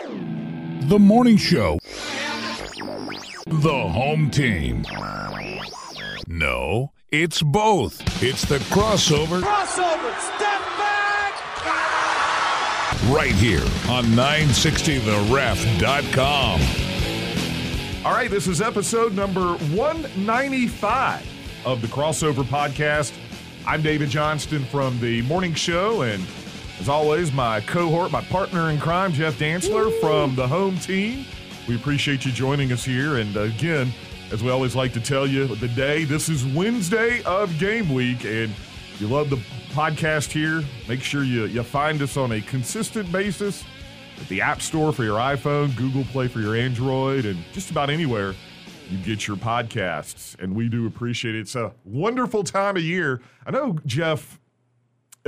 The Morning Show. The home team. No, it's both. It's the crossover. Crossover, step back! Right here on 960theref.com. All right, this is episode number 195 of the Crossover Podcast. I'm David Johnston from the Morning Show, and as always, my cohort, my partner in crime, Jeff Dantzler from the home team. We appreciate you joining us here. And again, as we always like to tell you, the day, this is Wednesday of game week, and if you love the podcast here, make sure you, you find us on a consistent basis at the App Store for your iPhone, Google Play for your Android, and just about anywhere you get your podcasts. And we do appreciate it. It's a wonderful time of year. I know, Jeff,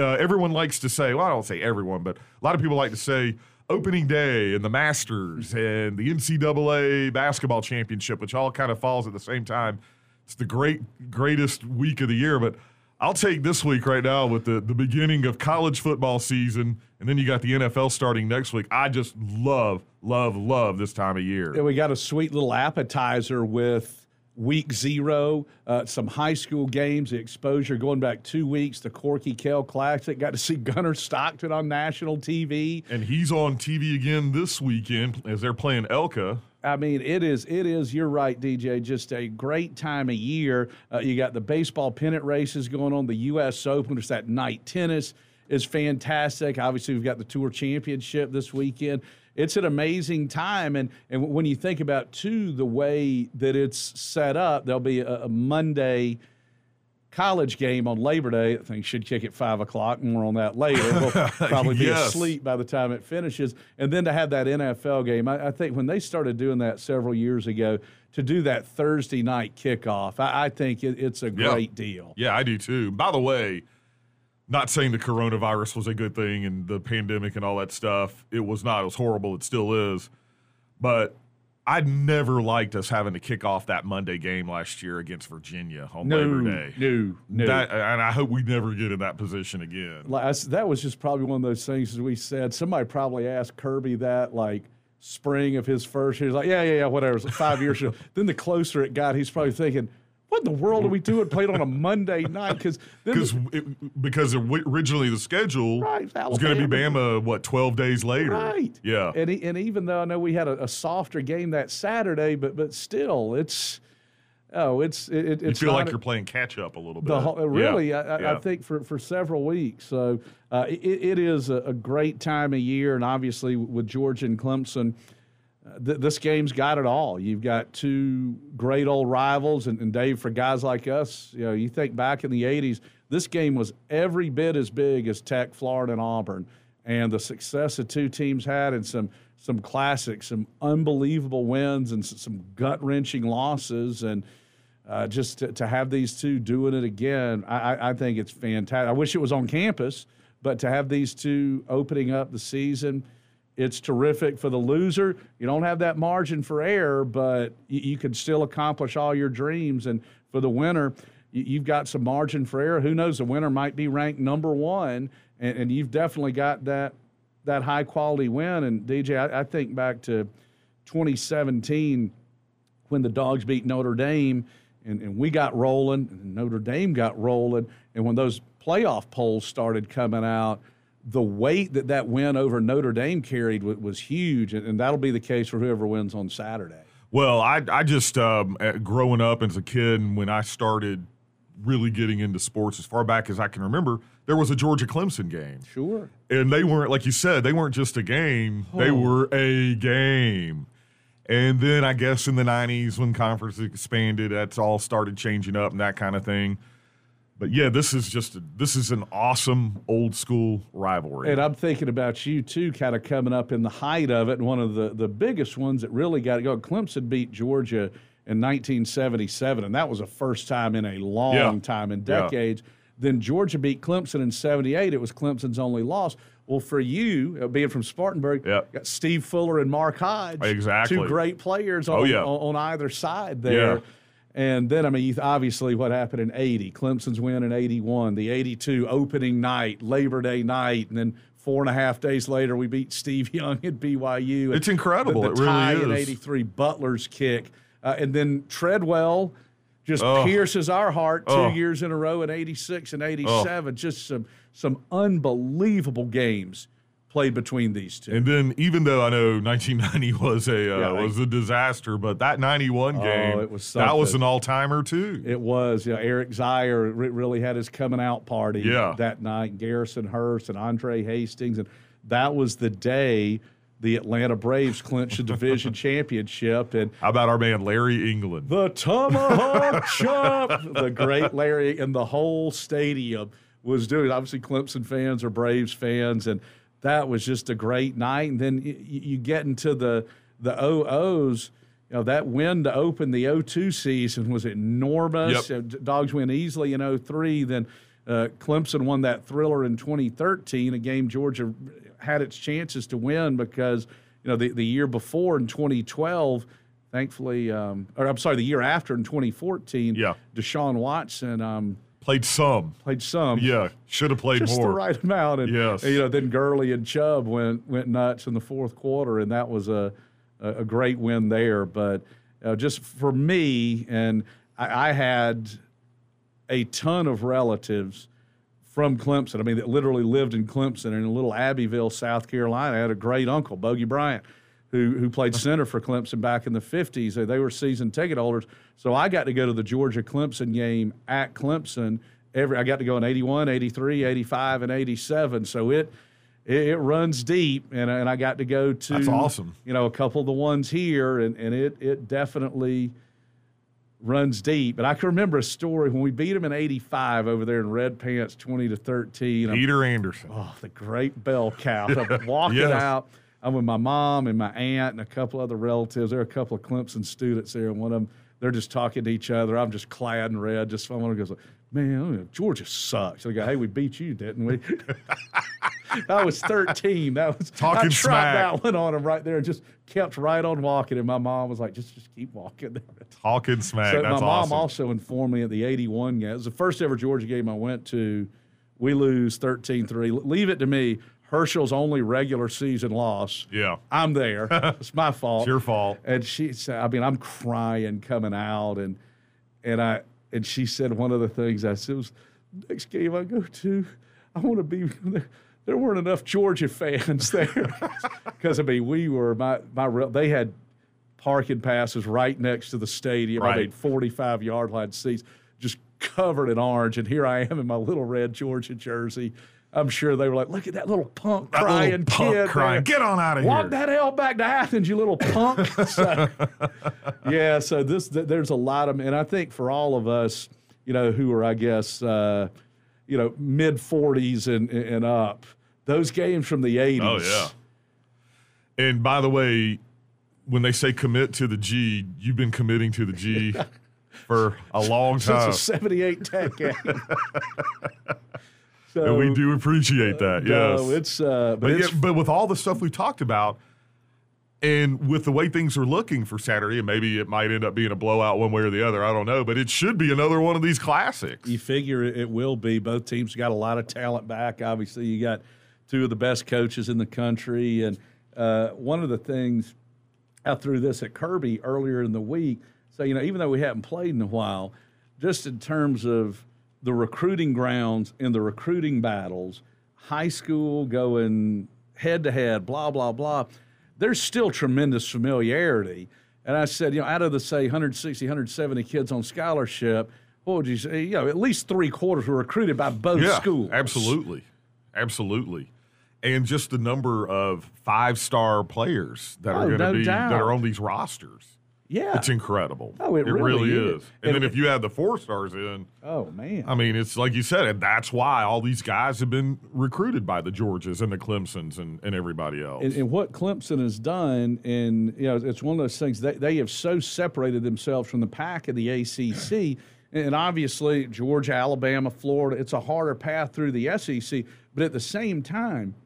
uh, everyone likes to say, well, I don't say everyone, but a lot of people like to say opening day and the Masters and the NCAA basketball championship, which all kind of falls at the same time. It's the great, greatest week of the year. But I'll take this week right now with the, the beginning of college football season, and then you got the NFL starting next week. I just love, love, love this time of year. And we got a sweet little appetizer with week zero, uh, some high school games, the exposure going back two weeks, the Corky Kell Classic. Got to see Gunnar Stockton on national TV. And he's on TV again this weekend as they're playing Elka. I mean, it is. It is. You're right, DJ. Just a great time of year. Uh, you got the baseball pennant races going on, the U.S. Open. There's that night tennis is fantastic. Obviously, we've got the Tour Championship this weekend. It's an amazing time, and and when you think about too the way that it's set up, there'll be a, a Monday college game on Labor Day. I think should kick at five o'clock. More on that later. We'll probably be Yes. asleep by the time it finishes. And then to have that NFL game, I, I think when they started doing that several years ago, to do that Thursday night kickoff, I, I think it, it's a Yeah. great deal. Yeah, I do too. By the way, not saying the coronavirus was a good thing and the pandemic and all that stuff. It was not. It was horrible. It still is. But I'd never liked us having to kick off that Monday game last year against Virginia on No, Labor Day. no, no. That, and I hope we never get in that position again. S- that was just probably one of those things as we said. Somebody probably asked Kirby that like spring of his first year. He's like, yeah, yeah, yeah, whatever. It's like five years ago. Then the closer it got, he's probably thinking, what in the world are we doing? Played on a Monday night because Because because originally the schedule Right, was going to be Bama what twelve days later. Right. Yeah. And and even though I know we had a, a softer game that Saturday, but but still, it's oh, it's it, it- you feel like a- you're playing catch up a little bit. the whole, Yeah. really, I, I, I think for, for several weeks. So uh, it, it is a, a great time of year, and obviously with Georgia and Clemson, th- this game's got it all. You've got two great old rivals, and, and Dave, for guys like us, you know, you think back in the '80s, this game was every bit as big as Tech, Florida, and Auburn, and the success the two teams had, and some some classics, some unbelievable wins, and some gut wrenching losses, and uh, just to, to have these two doing it again, I, I, I think it's fantastic. I wish it was on campus, but to have these two opening up the season, it's terrific for the loser. You don't have that margin for error, but you, you can still accomplish all your dreams. And for the winner, you, you've got some margin for error. Who knows? The winner might be ranked number one, and, and you've definitely got that that high quality win. And DJ, I, I think back to 2017 when the dogs beat Notre Dame and, and we got rolling and Notre Dame got rolling and when those playoff polls started coming out the weight that that win over Notre Dame carried was, was huge and, and that'll be the case for whoever wins on Saturday. Well, I I just um, uh, growing up as a kid, and when I started really getting into sports as far back as I can remember, there was a Georgia Clemson game, Sure. and they weren't like you said, they weren't just a game; they Oh. were a game. And then I guess in the '90s, when conference expanded, that's all started changing up and that kind of thing. But yeah, this is just a, this is an awesome old school rivalry. And I'm thinking about you too, kind of coming up in the height of it. And one of the, the biggest ones that really got to go. Clemson beat Georgia in 1977, and that was the first time in a long Yeah. time in Yeah. decades. Then Georgia beat Clemson in 78. It was Clemson's only loss. Well, for you, uh, being from Spartanburg, Yeah. got Steve Fuller and Mark Hodge. Exactly. Two great players on, Oh, yeah. on, on either side there. And then, I mean, you- obviously, what happened in 80, Clemson's win in 81, the 82 opening night, Labor Day night, and then four and a half days later, we beat Steve Young at BYU. It's incredible. The, the It really tie in 83, Butler's kick. Uh, and then Treadwell just Oh. pierces our heart two Oh. years in a row in 86 and 87. Just some, some unbelievable games played between these two. and then, even though I know 1990 was a uh, Yeah, was a disaster, but that 91 Oh, game it was that was an all timer too. It was. Yeah, Eric Zier re- really had his coming out party Yeah. that night. Garrison Hearst and Andre Hastings, and that was the day the Atlanta Braves clinched the division championship. And How about our man Larry England? the tomahawk chop, the great Larry, and the whole stadium was doing. Obviously, Clemson fans are Braves fans, and that was just a great night. And then you get into the the OOs. You know that win to open the 02 season was enormous. Yep. Dogs win easily in 03. Then uh, Clemson won that thriller in 2013, a game Georgia had its chances to win because you know the, the year before in 2012 thankfully, um, or I'm sorry, the year after in 2014, Yeah. Deshaun Watson um, Played some. played some, Yeah, should have played just more. the right amount, and Yes. you know, then Gurley and Chubb went went nuts in the fourth quarter, and that was a a, great win there. But uh, just for me, and I, I had a ton of relatives from Clemson. I mean, that literally lived in Clemson in a little Abbeville, South Carolina. I had a great uncle, Bogey Bryant, who who played center for Clemson back in the 50s. They- were season ticket holders. So I got to go to the Georgia Clemson game at Clemson. Every I got to go in 81, 83, 85, and 87. So it it, it runs deep, and, and I got to go to That's awesome. You know, a couple of the ones here, and, and it it definitely runs deep. But I can remember a story when we beat them in '85 over there in Red Pants, 20 to 13. I'm- Peter Anderson. Oh, the great bell cow. I'm walking Yes. out. I'm with my mom and my aunt and a couple other relatives. There are a couple of Clemson students there, and one of them, they're just talking to each other. I'm just clad in red. Just someone goes, Man, Georgia sucks. They go, Hey, we beat you, didn't we? I was 13. That was talking I tried smack. that one on him right there and just kept right on walking. And my mom was like, Just just keep walking. Talking smack. So my awesome. mom also informed me at the 81 game. It was the first ever Georgia game I went to. We lose 13-3. Leave it to me. Herschel's only regular season loss. Yeah. I'm there. it's my fault. It's your fault. And she said, I mean, I'm crying coming out and and I and she said one of the things I said was next game I go to, I want to be there. There weren't enough Georgia fans there because I mean we were my my they had parking passes right next to the stadium. I Right. mean 45 yard line seats just covered in orange, and here I am in my little red Georgia jersey. I'm sure they were like, "Look at that little punk That crying little punk kid crying. Get on out of Walk here. Walk that hell back to Athens, you little punk." So, yeah, so this th- there's a lot of, and I think for all of us, you know, who are I guess, uh, you know, mid 40s and and up, those games from the 80s. Oh yeah. And by the way, when they say commit to the G, you've been committing to the G for a long Since time. a 78 Tech game. so and we do appreciate that. No, yes. it's uh, but, but, it's yeah, but with all the stuff we talked about, and with the way things are looking for Saturday, and maybe it might end up being a blowout one way or the other. I don't know, but it should be another one of these classics. you figure it will be. Both teams got a lot of talent back. Obviously, you got two of the best coaches in the country, and uh, one of the things I threw this at Kirby earlier in the week. So you know, even though we haven't played in a while, just in terms of the recruiting grounds and the recruiting battles, high school going head to head, blah blah blah. There's still tremendous familiarity. And I said, you know, out of the say 160, 170 kids on scholarship, what would you say? You know, at least three quarters were recruited by both yeah, schools. absolutely, absolutely, and just the number of five-star players that Oh, are going to no be doubt. that are on these rosters. Yeah. It's incredible. Oh, it really is. And, And then it- if you add the four stars in, Oh man. I mean, it's like you said, and that's why all these guys have been recruited by the Georges and the Clemsons and, and everybody else. and, and what Clemson has done, and you know, it's one of those things they, they have so separated themselves from the pack of the ACC, and obviously Georgia, Alabama, Florida, it's a harder path through the SEC, but at the same time,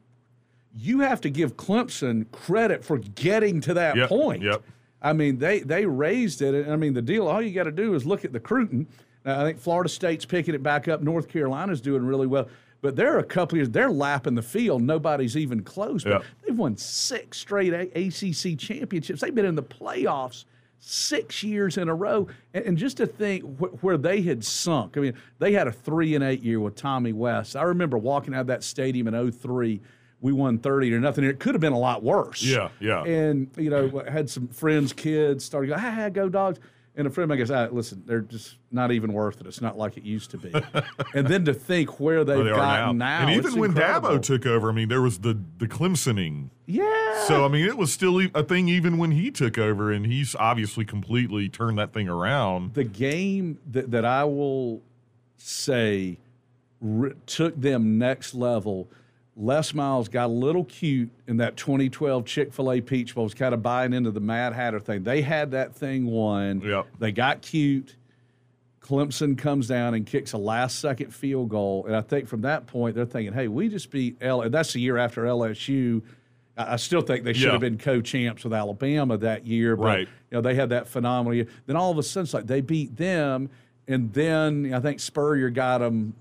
you have to give Clemson credit for getting to that Yep, point. yep. I mean, they they raised it. and I mean, the deal. All you got to do is look at the Cruton. Now, I think Florida State's picking it back up. North Carolina's doing really well. But there are a couple years they're lapping the field. Nobody's even close. But they've won six straight A- ACC championships. They've been in the playoffs six years in a row. And, and just to think wh- where they had sunk. I mean, they had a three and eight year with Tommy West. I remember walking out of that stadium in 03. We won 30 to nothing. It could have been a lot worse. Yeah, yeah. And, you know, had some friends, kids started going, ah, go dogs. And a friend of mine goes, ah, listen, they're just not even worth it. It's not like it used to be. and then to think where they've Where they gotten now. And it's even when incredible. Dabo took over, I mean, there was the the Clemsoning. Yeah. So I mean, it was still a thing even when he took over, and he's obviously completely turned that thing around. the game that, that I will say re- took them next level. Les Miles got a little cute in that 2012 Chick fil A Peach Bowl, was kind of buying into the Mad Hatter thing. They had that thing won. Yep. They got cute. Clemson comes down and kicks a last second field goal. And I think from that point, they're thinking, hey, we just beat L. And that's the year after LSU. I still think they should Yeah. have been co champs with Alabama that year. But, Right. You know, they had that phenomenal year. Then all of a sudden, it's like they beat them. And then I think Spurrier got them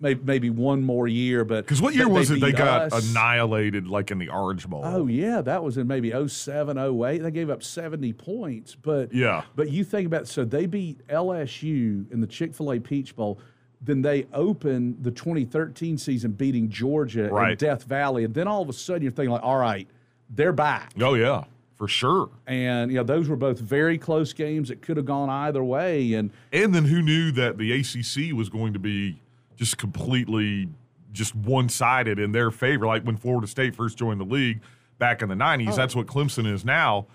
maybe, maybe one more year. But Because what year they- was it they got us. annihilated like in the Orange Bowl? Oh yeah, that was in maybe 07, 08. They gave up 70 points, but Yeah. But you think about so they beat LSU in the Chick-fil-A Peach Bowl. Then they open the 2013 season beating Georgia in Death Valley, and then all of a sudden you're thinking like, all right, they're back. Oh yeah, for sure. And you know those were both very close games that could have gone either way. And And then who knew that the ACC was going to be just completely just one sided in their favor? Like when Florida State first joined the league back in the 90s, that's what Clemson is now.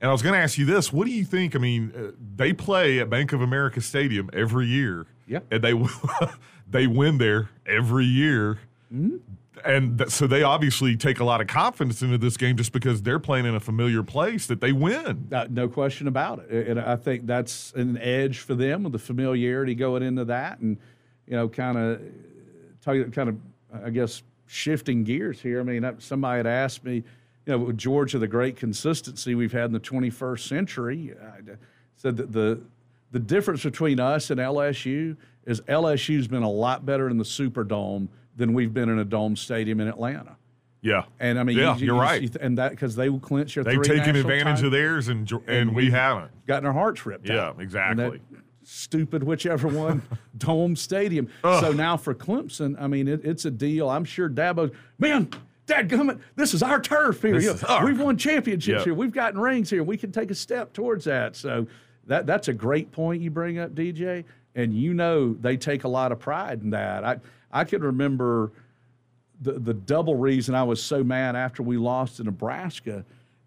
And I was going to ask you this what do you think? I mean, uh, they play at Bank of America Stadium every year. Yeah. And they, they win there every year. And th- so they obviously take a lot of confidence into this game just because they're playing in a familiar place that they win. Uh, no question about it. And I think that's an edge for them with the familiarity going into that, and you know, kind of, kind of, I guess, shifting gears here. I mean, somebody had asked me, you know, with Georgia, the great consistency we've had in the 21st century, I said that the the difference between us and LSU is LSU's been a lot better in the Superdome than we've been in a dome stadium in Atlanta. Yeah. And I mean, yeah, you, you're you- right. you- and that because they will clinch your They've taken advantage titles of theirs, and and, and we haven't. gotten our hearts ripped Yeah, out. exactly. That stupid whichever one dome stadium. So now for Clemson, I mean, it, it's a deal. I'm sure Dabo, man, dadgummit, this is our turf here. You know, our- We've won championships Yep. here. We've gotten rings here. We can take a step towards that. So that that's a great point you bring up, DJ. And you know they take a lot of pride in that. I I can remember the the double reason I was so mad after we lost to Nebraska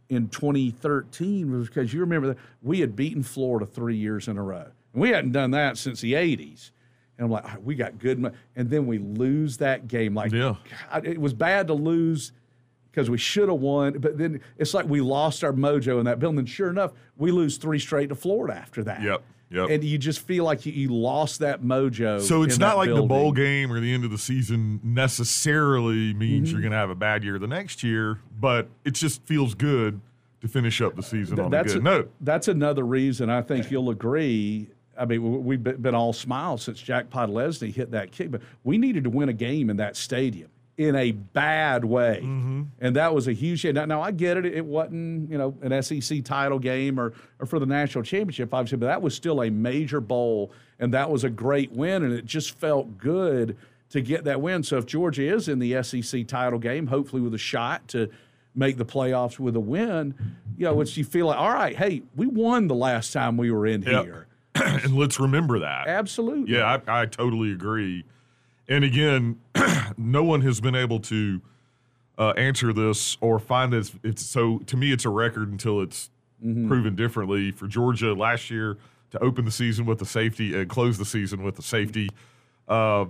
in 2013 was because you remember that we had beaten Florida three years in a row, we hadn't done that since the 80s. And I'm like, "Ah, we got good, mo-" and then we lose that game. Like, Yeah. God, it was bad to lose because we should have won, but then it's like we lost our mojo in that building. And sure enough, we lose three straight to Florida after that. Yep, yep. And you just feel like you, you lost that mojo. So it's not like the bowl game or the end of the season necessarily means Mm-hmm. you're going to have a bad year the next year, but it just feels good to finish up the season on a good a- note. That's another reason I think you'll agree. I mean, we've been all smiles since Jack Podlesny hit that kick, but we needed to win a game in that stadium in a bad way, Mm-hmm. and that was a huge. Now, now I get it; it wasn't you know an SEC title game or or for the national championship, obviously, but that was still a major bowl, and that was a great win, and it just felt good to get that win. So if Georgia is in the SEC title game, hopefully with a shot to make the playoffs with a win, you know, it's you feel like, all right, hey, we won the last time we were in Yep. here. And let's remember that. Absolutely. Yeah, I, I totally agree. And again, no one has been able to uh, answer this or find this. It's so to me, it's a record until it's proven differently for Georgia last year to open the season with the safety and close the season with the safety.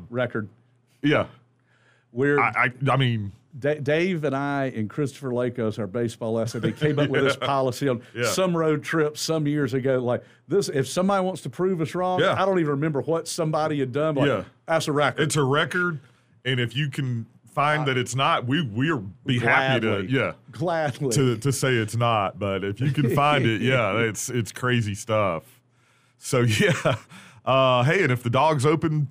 Record. Yeah, We're I, I, I mean, Da- Dave and I and Christopher Lakos, our baseball lesson, they came up with this policy on Yeah. some road trip some years ago. Like this, if somebody wants to prove us wrong, Yeah. I don't even remember what somebody had done. Like, Yeah. that's a record. it's a record, and if you can find that it's not, we we're be happy to yeah gladly. to to say it's not. But if you can find it, yeah, it's it's crazy stuff. So yeah, uh, hey, and if the dogs open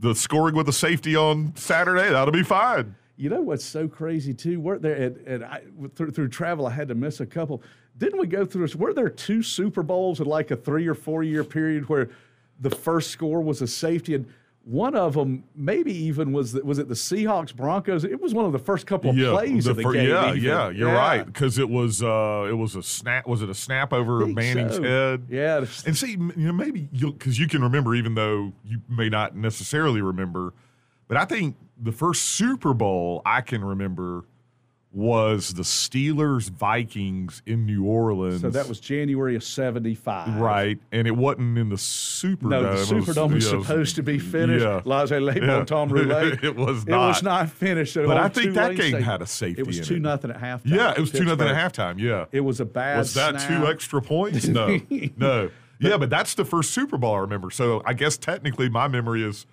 the scoring with a safety on Saturday, that'll be fine. You know what's so crazy too? We're there, and, and I, through, through travel, I had to miss a couple. Didn't we go through this? Were there two Super Bowls in like a three or four year period where the first score was a safety, and one of them maybe even was the, was it the Seahawks Broncos? It was one of the first couple of plays the of the fir- game. yeah, even. yeah, you're right because it was uh, it was a snap. Was it a snap over Manning's so. head? Yeah, And see, you know, maybe you because you can remember, even though you may not necessarily remember, but I think the first Super Bowl I can remember was the Steelers Vikings in New Orleans. So that was January of '75. right, and it wasn't in the Superdome. No, the Superdome was you uh, know, supposed to be finished. yeah. Laissez Label Yeah. Tom Roulette. It was It was not. not finished. at all. But all. I think that game had a safety It was two it. nothing at halftime. Yeah, it was two nothing Pittsburgh. at halftime. Yeah, It was a bad. Was that snap. two extra points? No, no. Yeah, but that's the first Super Bowl I remember. So I guess technically my memory is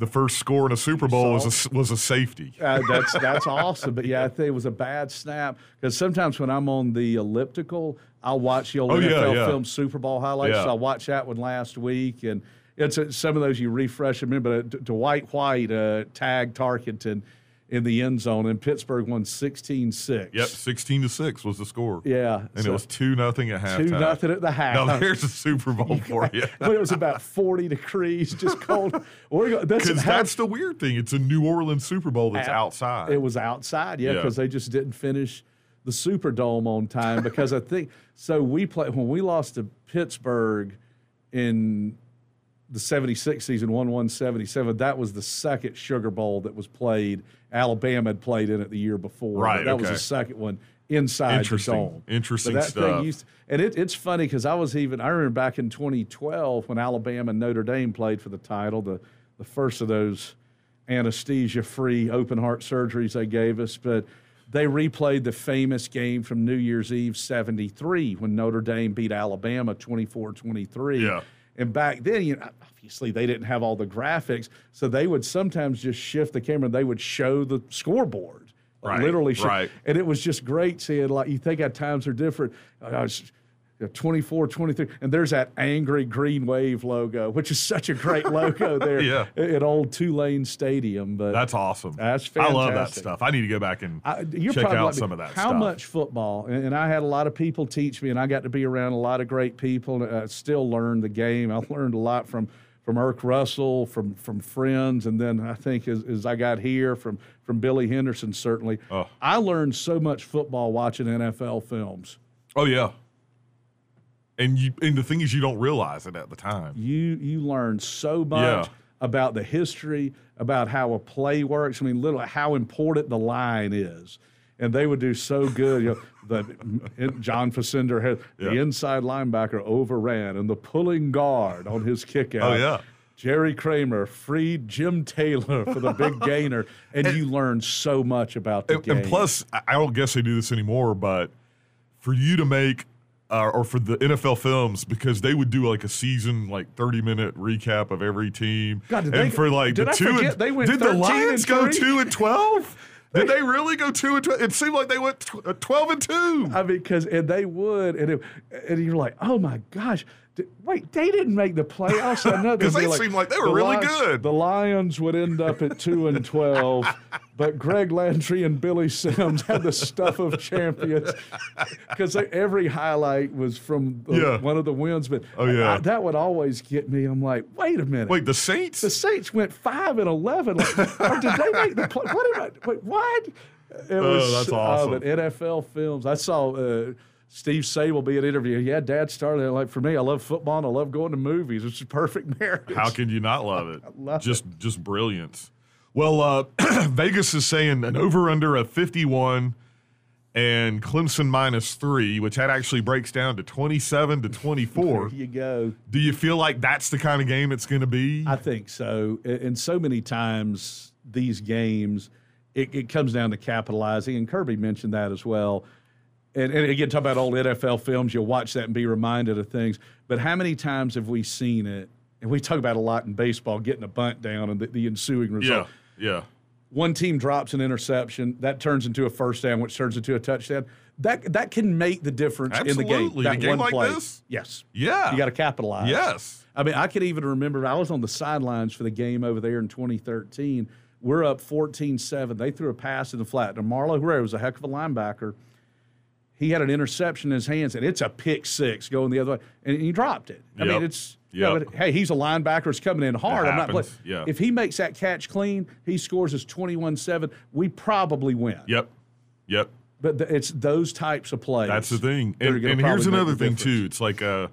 the first score in a Super Bowl was a, was a safety. Uh, that's that's awesome. But yeah, I think it was a bad snap because sometimes when I'm on the elliptical, I'll watch the old Oh, NFL yeah. film Super Bowl highlights. Yeah. So I watched that one last week, and it's uh, some of those you refresh. Remember, D- Dwight White uh, tagged Tarkenton in the end zone, and Pittsburgh won 16-6. Yep, sixteen to six was the score. Yeah, and so it was two nothing at halftime. two nothing at the half. Now there's a Super Bowl for you. when it was about 40 degrees, just cold. We're that's Because that's the weird thing. It's a New Orleans Super Bowl that's out- outside. It was outside, yeah, Yeah. because they just didn't finish the Superdome on time. Because I think so. We played when we lost to Pittsburgh in the 76 season, 1 1 77. That was the second Sugar Bowl that was played. Alabama had played in it the year before. but Right, That was the second one inside the dome. Interesting But that stuff. Thing used and it, it's funny because I was even, I remember back in 2012 when Alabama and Notre Dame played for the title, the, the first of those anesthesia free open heart surgeries they gave us. But they replayed the famous game from New Year's Eve 73 when Notre Dame beat Alabama 24 23. Yeah. And back then, you know, obviously they didn't have all the graphics, so they would sometimes just shift the camera. and They would show the scoreboard, like Right, literally, show- right. and it was just great seeing. Like you think at times are different. I was, you know, 24, 23, and there's that angry green wave logo, which is such a great logo there Yeah. at old Tulane Stadium. But that's awesome. That's fantastic. I love that stuff. I need to go back and I, check out like some of that How stuff. much football? And, and I had a lot of people teach me, and I got to be around a lot of great people. And I still learned the game. I learned a lot from from Erk Russell, from from friends, and then I think as, as I got here from from Billy Henderson. Certainly, Oh. I learned so much football watching NFL films. Oh yeah. And you and the thing is you don't realize it at the time. You you learn so much Yeah. about the history, about how a play works. I mean, literally how important the line is. And they would do so good. You know, the John Facenda had the inside linebacker overran, and the pulling guard on his kick oh, out. Oh, yeah. Jerry Kramer freed Jim Taylor for the big gainer, and, you learn so much about the And, game. and plus, I don't guess they do this anymore, but for you to make uh, or for the NFL films because they would do like a season like 30 minute recap of every team. God, and they- for like the I two and, they went did the Lions go 2 and 12? Did they really go 2 and 12? It seemed like they went uh, 12 and 2. I mean, because and they would, and it, and you're like, oh my gosh, wait, they didn't make the playoffs. I know 'Cause they'd they be seemed like they were the really Lions- good. The Lions would end up at two and twelve, but Greg Landry and Billy Sims had the stuff of champions because every highlight was from the, Yeah. one of the wins. But Oh, yeah. I- that would always get me. I'm like, wait a minute, Wait, the Saints? the Saints went five and eleven. Like, or did they make the play? What am I? Wait, what? It was that's uh, awesome. but NFL films. I saw uh, Steve Sabol be an interview. Yeah, Dad started it. like for me. I love football and I love going to movies. It's a perfect marriage. How can you not love it? love just just brilliance. Well, uh, Vegas is saying an over under of 51 and Clemson minus three, which that actually breaks down to 27 to 24. There you go. Do you feel like that's the kind of game it's going to be? I think so. And so many times these games, it, it comes down to capitalizing. And Kirby mentioned that as well. And, and again, talk about old NFL films. You'll watch that and be reminded of things. But how many times have we seen it? And we talk about a lot in baseball, getting a bunt down and the, the ensuing result. yeah, yeah. One team drops an interception, that turns into a first down, which turns into a touchdown. That that can make the difference in the game. Absolutely. That a game one like play. this? Yes. Yeah. You got to capitalize. Yes. I mean, I can even remember I was on the sidelines for the game over there in 2013. We're up 14 7. They threw a pass in the flat. And Marlo Herrera was a heck of a linebacker. He had an interception in his hands, and it's a pick six going the other way, and he dropped it. I Yep. mean, it's, yeah, Yep. but hey, he's a linebacker. It's coming in hard. I'm not playing. Yeah. If he makes that catch clean, he scores his 21 7, we probably win. Yep. Yep. But th- it's those types of plays. That's the thing. that And, and here's another thing, difference. too. It's like, uh,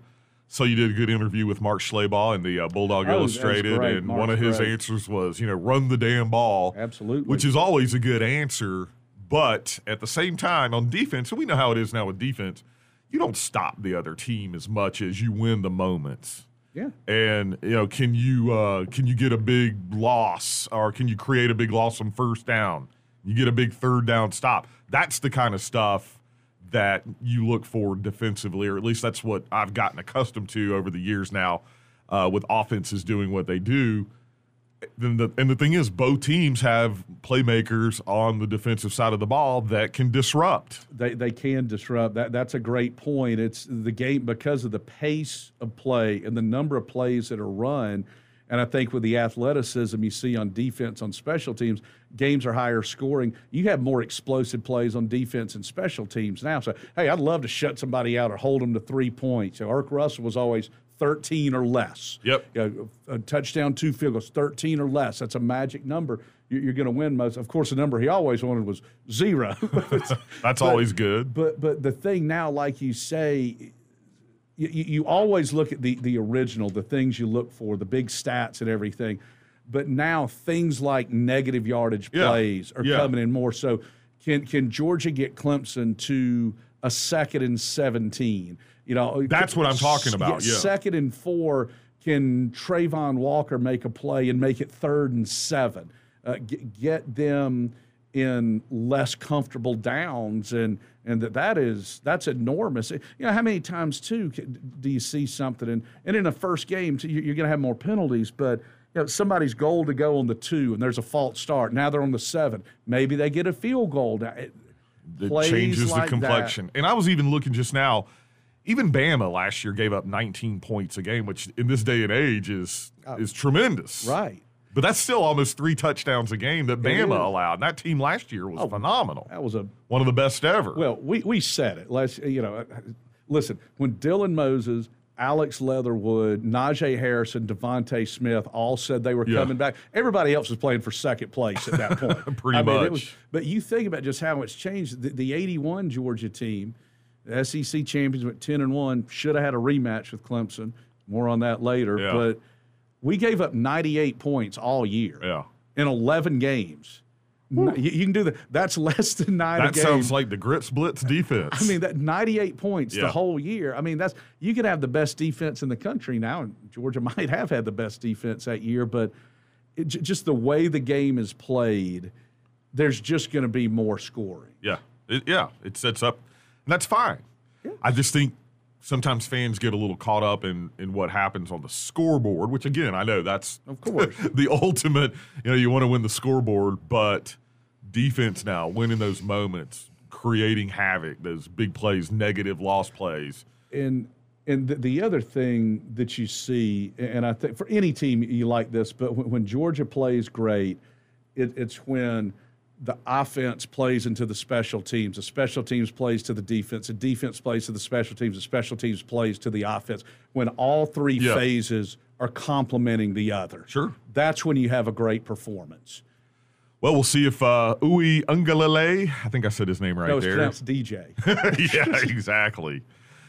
so you did a good interview with Mark Schleybaugh in the uh, Bulldawg Oh, Illustrated, and one of his great. answers was, you know, run the damn ball. Absolutely. Which is always a good answer. But at the same time, on defense, and we know how it is now with defense, you don't stop the other team as much as you win the moments. Yeah. And you know, can you uh, can you get a big loss or can you create a big loss on first down? You get a big third down stop. That's the kind of stuff that you look for defensively, or at least that's what I've gotten accustomed to over the years now uh, with offenses doing what they do. Then the, and the thing is, both teams have playmakers on the defensive side of the ball that can disrupt. they they can disrupt. That that's a great point. It's the game because of the pace of play and the number of plays that are run. And I think with the athleticism you see on defense on special teams, games are higher scoring. You have more explosive plays on defense and special teams now. So hey, I'd love to shut somebody out or hold them to three points. So Erk Russell was always 13 or less. Yep. You know, a touchdown, two field goals, 13 or less. That's a magic number. You- You're going to win most. Of course, the number he always wanted was zero. That's But- always good. But but the thing now, like you say, you, you you always look at the the original, the things you look for, the big stats and everything. But now things like negative yardage Yeah. plays are Yeah. coming in more. So can can Georgia get Clemson to a second and seventeen? You know, That's what I'm talking about, yeah. Second and four. Can Travon Walker make a play and make it third and seven? Uh, get, get them in less comfortable downs and and that that is that's enormous you know how many times too do you see something and and in a first game you- you're going to have more penalties but you know somebody's goal to go on the two and there's a false start now they're on the seven maybe they get a field goal it- It changes like the that. complexion. And I was even looking just now. Even Bama last year gave up 19 points a game, which in this day and age is is tremendous. Uh, right But that's still almost three touchdowns a game that Bama allowed. And that team last year was phenomenal. that was a One of the best ever. Well, we, we said it. Let's you know, listen. When Dylan Moses, Alex Leatherwood, Najee Harrison, DeVonta Smith all said they were Yeah. coming back, everybody else was playing for second place at that point. Pretty I mean, it much. was- but you think about just how it's changed. The, the '81 Georgia team, the SEC champions, went 10 and one. Should have had a rematch with Clemson. More on that later. Yeah. But we gave up 98 points all year yeah. in 11 games. You, you can do that. That's less than nine. That sounds like the Grits Blitz defense. I mean, that 98 points Yeah. the whole year. I mean, that's you could have the best defense in the country now, and Georgia might have had the best defense that year, but it, just the way the game is played, there's just going to be more scoring. Yeah, it, yeah, it sets up, that's fine. I just think sometimes fans get a little caught up in in what happens on the scoreboard, which again, I know that's Of course. the ultimate. You know, you want to win the scoreboard, but defense now winning those moments, creating havoc, those big plays, negative loss plays. And and the, the other thing that you see, and I think for any team you like this, but when, when Georgia plays great, it, it's when the offense plays into the special teams, the special teams plays to the defense, the defense plays to the special teams, the special teams plays to the offense. When all three Yeah. phases are complementing the other, Sure. that's when you have a great performance. Well, we'll see if uh, Uiagalelei, I think I said his name right No, it's there. pronounced DJ. yeah, exactly.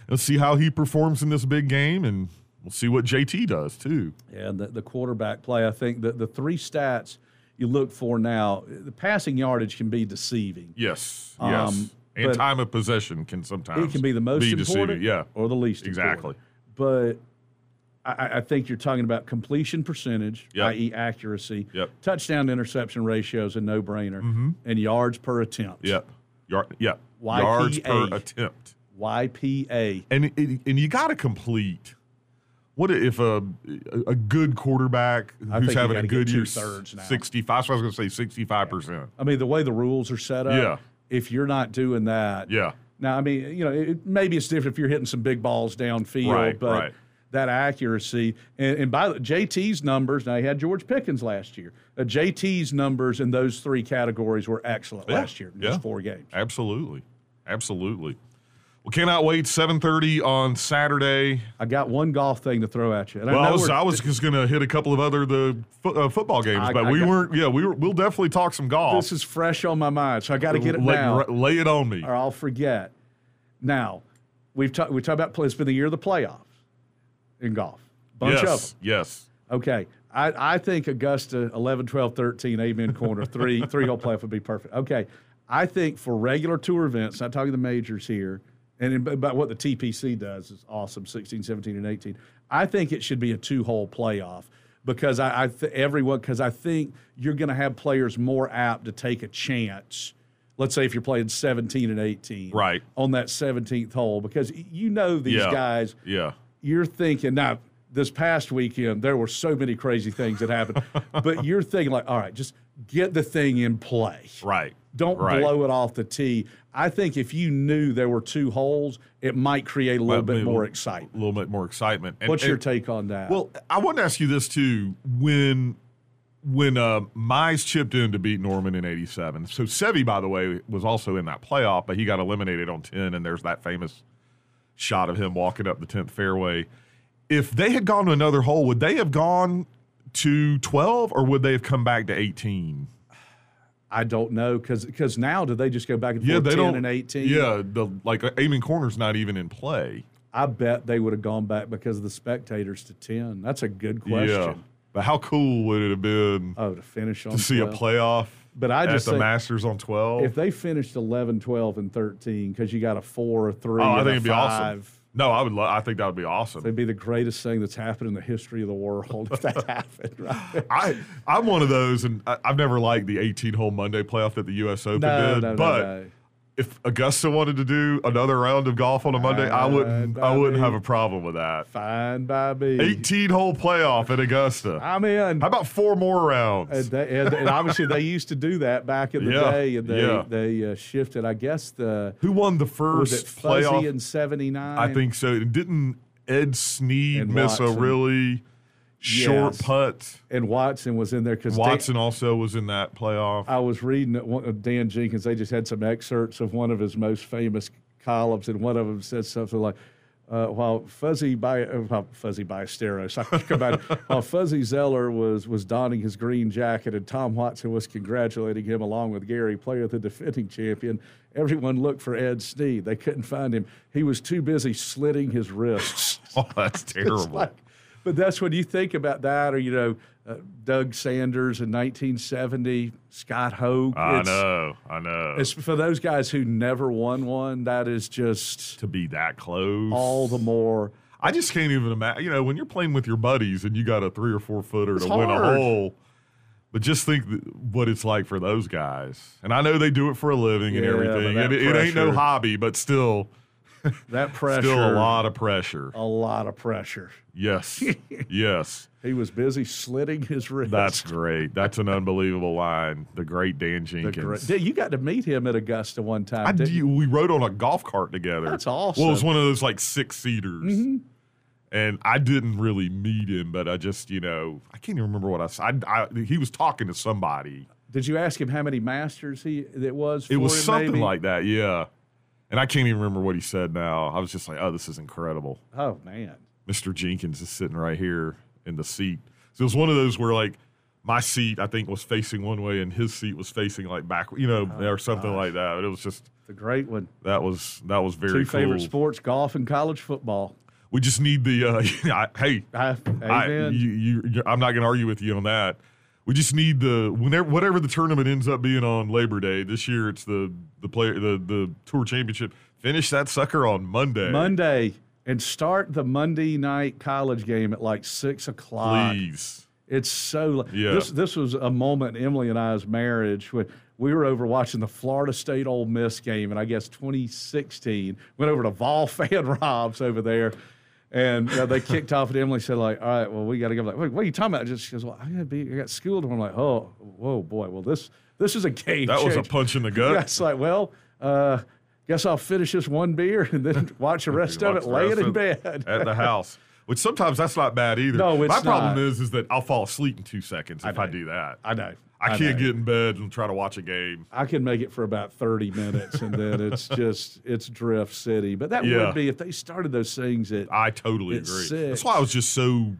Let's see how he performs in this big game, and we'll see what JT does too. and the, the quarterback play. I think that the three stats you look for now, the passing yardage can be deceiving. Yes, Um, yes. And time of possession can sometimes it can be the most be important deceiving. Yeah, or the least Exactly. important. But I, I think you're talking about completion percentage, Yep. i.e., accuracy, Yep. touchdown to interception ratios, a no brainer, mm-hmm. and yards per attempt. Yep. Yard, yep. Yards per attempt. YPA. And and you got to complete. What if a a good quarterback I who's having a good year, sixty five? So I was going to say sixty five percent. I mean, the way the rules are set up, Yeah. if you're not doing that, Yeah. Now, I mean, you know, it, maybe it's different if you're hitting some big balls downfield, Right, but right. that accuracy and, and by the JT's numbers, now he had George Pickens last year. Uh, JT's numbers in those three categories were excellent Yeah, last year, in yeah. just four games. Absolutely, absolutely. Well, cannot wait. Seven thirty on Saturday. I got one golf thing to throw at you. And Well, I, I was, I was just going to hit a couple of other the fo- uh, football games, I- but I we got- weren't. Yeah, we were, we'll definitely talk some golf. This is fresh on my mind, so I got to get it lay, now, ra- lay it on me. or I'll forget. Now, we've talked. We talked about play. It's been the year of the playoffs in golf. Bunch of them. yes, yes. Okay. I, I think Augusta 11, 12, 13, amen corner, three three hole playoff would be perfect. Okay. I think for regular tour events, not talking the majors here, and about what the TPC does is awesome 16, 17, and 18. I think it should be a two hole playoff because I, I th- everyone, because I think you're going to have players more apt to take a chance. Let's say if you're playing 17 and 18 Right. on that 17th hole, because you know these Yeah. guys Yeah. you're thinking now this past weekend there were so many crazy things that happened but you're thinking like all right just get the thing in play Right. Don't right. blow it off the tee i think if you knew there were two holes it might create a little bit more excitement. a little bit more excitement. And- what's your take on that Well, I want to ask you this too. When when uh, Mize chipped in to beat Norman in '87, so Seve, by the way, was also in that playoff, but he got eliminated on ten, and there's that famous shot of him walking up the tenth fairway. If they had gone to another hole, would they have gone to twelve, or would they have come back to eighteen? I don't know because because now do they just go back and Yeah, forth they 10 don't. and 18 Yeah, the like uh, Amen Corner's not even in play. i bet they would have gone back because of the spectators to 10 that's a good question Yeah, but how cool would it have been oh to finish on to see a playoff? But I at just the think- Masters on twelve. if they finished 11 12 and 13 because you got a four a three Oh, I think a it'd be awesome. No, I would. Lo- I think that would be awesome. It'd be the greatest thing that's happened in the history of the world if that happened. Right? I I'm one of those, and I, I've never liked the 18 hole Monday playoff that the U.S. Open No, did. no, no, but no. If Augusta wanted to do another round of golf on a Monday, I wouldn't. I wouldn't by have a problem with that. Fine by me. 18 hole playoff at Augusta. I'm in. How about four more And, rounds? they, and, and obviously they used to do that back in the Yeah, day, and they yeah. they uh, shifted. I guess the Who won the first playoff? in '79. I think so. Didn't Ed Sneed And miss a really short Yes. putt? and Watson was in there because Watson also was in that playoff. I was reading it, one Dan Jenkins. They just had some excerpts of one of his most famous columns, and one of them said something like, uh, "While Fuzzy by uh, Fuzzy Ballesteros, I think about it, while Fuzzy Zoeller was was donning his green jacket, and Tom Watson was congratulating him along with Gary Player, the defending champion. Everyone looked for Ed Sneed. They couldn't find him. He was too busy slitting his wrists." oh, that's terrible. like- but that's when you think about that, or you know, uh, Doug Sanders in 1970, Scott Hoch. I It's- know. I know. It's for those guys who never won one. That is just to be that close. all the more. I just can't even imagine. You know, when you're playing with your buddies and you got a three or four footer It's to win a hole, but just think what it's like for those guys. And I know they do it for a living and Yeah, but everything. And it, it ain't no hobby, but still, That pressure. still a lot of pressure. A lot of pressure. Yes, yes. He was busy slitting his wrist. That's great. That's an unbelievable line. The great Dan Jenkins. great- You got to meet him at Augusta one time. Do- we rode on a golf cart together. That's awesome. Well, it was. Mm-hmm. one of those like six seaters. And I didn't really meet him, but I just, you know, I can't even remember what I said. I, I, he was talking to somebody. Did you ask him how many masters he it was? It was something maybe? like that, yeah. And I can't even remember what he said now. I was just like, oh, this is incredible. Oh man. Mr. Jenkins is sitting right here in the seat. So it was one of those where like my seat I think was facing one way and his seat was facing like back, you know, Oh, or something like that. But it was just The great one. that was that was very Two cool. favorite sports: golf and college football. We just need the uh, I, hey, I, I, you, you, you, I'm not going to argue with you on that. We just need the whenever whatever the tournament ends up being on Labor Day. This year it's the the player the the tour championship. Finish that sucker on Monday. Monday and start the Monday night college game at like six o'clock. Please. It's so. Yeah. This this was a moment in Emily and I's marriage when we were over watching the Florida State Ole Miss game, and I guess 2016 went over to Vol Fan Rob's over there. And uh, they kicked off, and Emily said, "Like, all right, well, we got to go." Like, Wait, what are you talking about? Just she goes, "Well, I got to be. I got school tomorrow." I'm like, "Oh, whoa, boy. Well, this this is a game. That was a punch in the gut. Yeah, it's like, well, uh, guess I'll finish this one beer and then watch the rest of it, lay it in bed. at the house. Which sometimes that's not bad either. No, it's My problem is is that I'll fall asleep in two seconds if I, know. do that. I know. I can't know. get in bed and try to watch a game. I can make it for about 30 minutes and then it's just it's drift city. But that Yeah. would be if they started those things at I totally It's agree. sick. That's why I was just so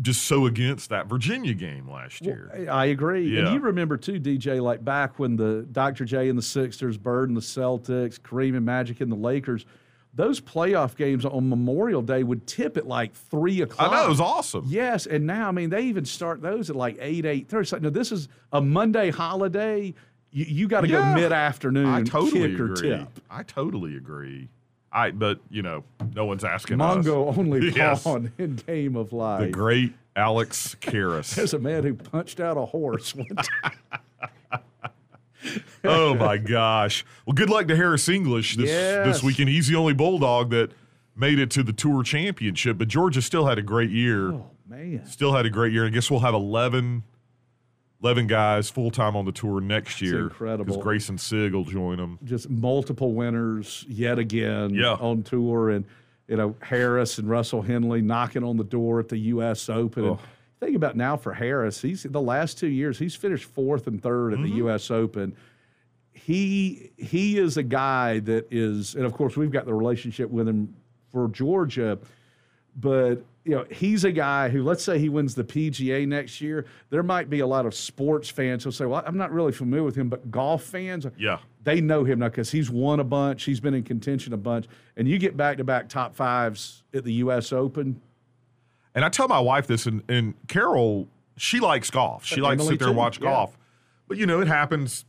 just so against that Virginia game last year. I agree. Yeah. And you remember too, DJ, like back when the Dr. J and the Sixers, Bird and the Celtics, Kareem and Magic and the Lakers, those playoff games on Memorial Day would tip at like three o'clock. I know it was awesome. Yes, and now I mean they even start those at like eight, eight thirty. So, no, this is a Monday holiday. You, you got to Yeah. go mid afternoon. I totally agree. I totally agree. I but you know, no one's asking us. Mongo only Yes. pawn in Game of Life. The great Alex Karras. There's a man who punched out a horse one time. oh my gosh. Well, good luck to Harris English this Yes. this weekend. He's the only Bulldog that made it to the Tour Championship, but Georgia still had a great year. Oh man. Still had a great year. I guess we'll have 11, 11 guys full time on the tour next year. incredible. Because Grayson Sigg will join them. just multiple winners yet again Yeah. on tour, and you know Harris and Russell Henley knocking on the door at the U.S. Open. Oh. think about now for Harris, he's the last two years he's finished fourth and third at Mm-hmm. the U.S. Open. He he is a guy that is, and of course we've got the relationship with him for Georgia, but you know he's a guy who let's say he wins the PGA next year. There might be a lot of sports fans who'll say, "Well, I'm not really familiar with him," but golf fans, Yeah. they know him now because he's won a bunch. He's been in contention a bunch. And you get back to back top fives at the U.S. Open. And I tell my wife this, and, and Carol, she likes golf. She Uh, likes to sit there and too, watch yeah. golf. But, you know, it happens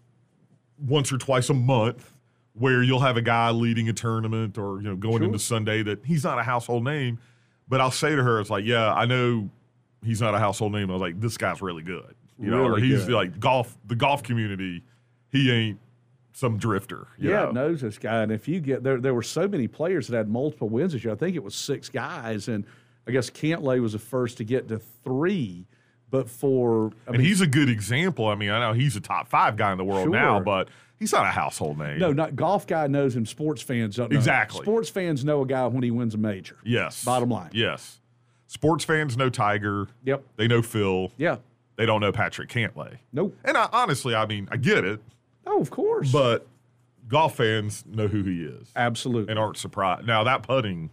once or twice a month where you'll have a guy leading a tournament or, you know, going Sure. into Sunday that he's not a household name. But I'll say to her, it's like, yeah, I know he's not a household name. I was like, this guy's really good. You know, Really he's good. like golf, the golf community, he ain't some drifter. you Yeah, know? knows this guy. And if you get there, there were so many players that had multiple wins this year. I think it was six guys, and I guess Cantlay was the first to get to three. But for I And mean, he's a good example. I mean, I know he's a top five guy in the world now, but he's not a household name. no, not golf guy knows him. Sports fans don't know. him. Exactly. Sports fans know a guy when he wins a major. Yes. Bottom line. Yes. Sports fans know Tiger. Yep. They know Phil. Yeah. They don't know Patrick Cantlay. Nope. And I, honestly, I mean, I get it, Oh, of course. but golf fans know who he is absolutely. and aren't surprised. Now that putting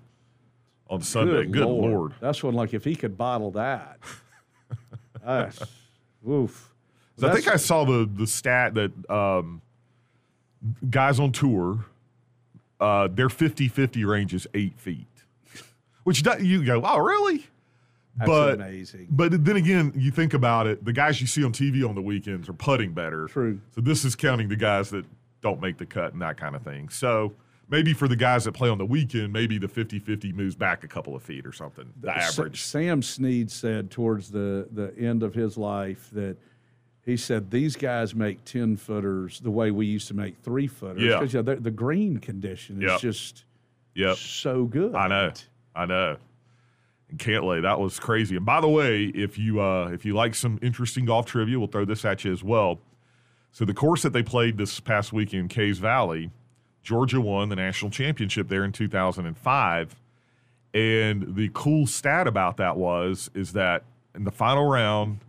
on Sunday, good, lord. That's one like if he could bottle that. That's oof. So I think I saw the the stat that um, guys on tour, uh, their 50-50 range is eight feet, which you go, oh really? That's but amazing. But then again, you think about it, the guys you see on TV on the weekends are putting better. True. So this is counting the guys that don't make the cut and that kind of thing. So maybe for the guys that play on the weekend, maybe the 50-50 moves back a couple of feet or something. The average. Sam Snead said towards the the end of his life that he said these guys make ten footers the way we used to make three footers Yeah. because you know, the, green condition is Yep. just Yep. so good. I know. I know. And Cantlay, that was crazy. And by the way, if you uh, if you like some interesting golf trivia, we'll throw this at you as well. So the course that they played this past weekend, Caves Valley, Georgia won the national championship there in 2005. And the cool stat about that was is that in the final round,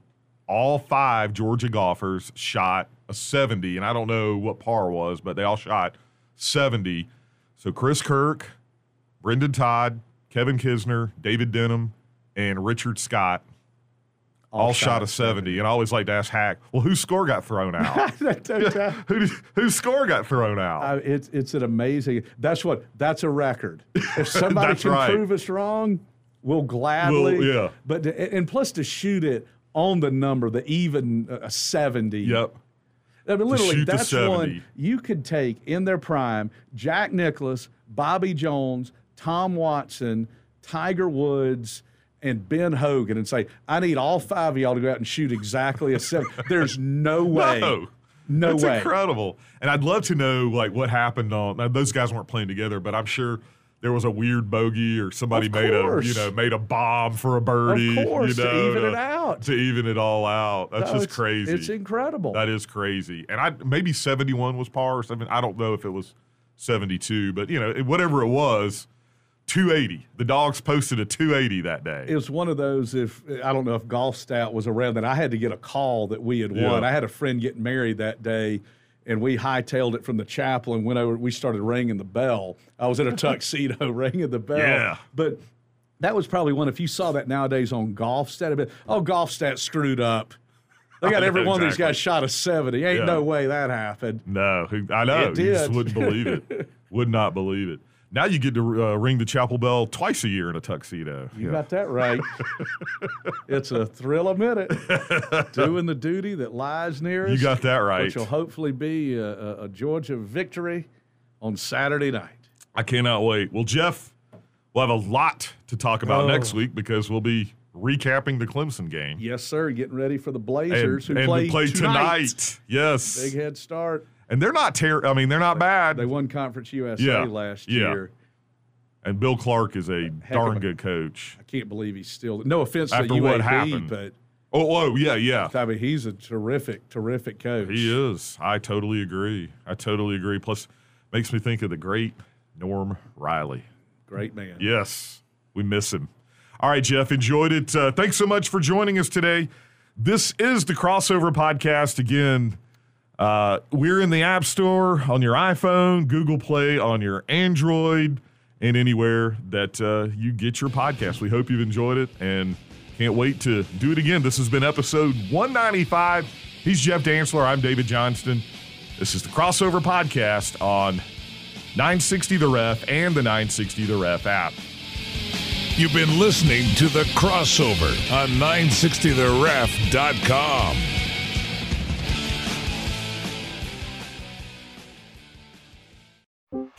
all five Georgia golfers shot a 70, and I don't know what par was, but they all shot 70. So Chris Kirk, Brendon Todd, Kevin Kisner, David Denham, and Richard Scott all, shot, a 70. And I always like to ask Hack, well, whose score got thrown out? Who did, whose score got thrown out? I, it's it's an amazing. That's what. That's a record. If somebody can right. prove us wrong, we'll gladly. We'll- yeah. But to- and plus to shoot it on the number, the even uh, 70. Yep. I mean, literally, that's one you could take in their prime Jack Nicklaus, Bobby Jones, Tom Watson, Tiger Woods, and Ben Hogan and say, I need all five of y'all to go out and shoot exactly a seven. There's no way. No. No That's way. incredible. And I'd love to know like what happened on now, those guys weren't playing together, but I'm sure there was a weird bogey or somebody made a you know made a bomb for a birdie. Of course, you to know, even it out. To even it all out. That's No, just it's- crazy. It's incredible. That is crazy. And I maybe 71 was par or something. I don't know if it was 72, but you know, whatever it was, 280. The dogs posted a 280 that day. it was one of those if I don't know if golf stat was around that I had to get a call that we had won. Yeah. I had a friend getting married that day and we hightailed it from the chapel and went over we started ringing the bell. I was in a tuxedo ringing the bell. Yeah. But that was probably one if you saw that nowadays on Golfstat, it'd oh Golfstat screwed up. They got every one of these guys shot a 70. Ain't Yeah. no way that happened. No, I know. It You just wouldn't believe it. Would not believe it. Now you get to uh, ring the chapel bell twice a year in a tuxedo. You Yeah. got that right. it's a thrill a minute. Doing the duty that lies near us. You got that right. Which will hopefully be a, a, a Georgia victory on Saturday night. I cannot wait. Well, Jeff, we'll have a lot to talk about Oh. next week because we'll be recapping the Clemson game. Yes, sir. Getting ready for the Blazers and who to play, play tonight. tonight. Yes. Big head start. And they're not ter- I mean, they're not bad. They won Conference USA Yeah, last yeah. year. and Bill Clark is a Heck darn a- good coach. I can't believe he's still. No offense After to UAB, what happened. but Oh, whoa, yeah, yeah. I mean he's a terrific, terrific coach. He is. I totally agree. I totally agree. Plus, makes me think of the great Norm Riley. Great man. Yes, we miss him. All right, Jeff, enjoyed it. Uh, thanks so much for joining us today. This is the Crossover Podcast. Again, uh, we're in the App Store on your iPhone, Google Play on your Android, and anywhere that uh, you get your podcast. We hope you've enjoyed it and can't wait to do it again. This has been episode 195. He's Jeff Dantzler. I'm David Johnston. This is the Crossover Podcast on 960 The Ref and the 960 The Ref app. You've been listening to The Crossover on 960theref.com.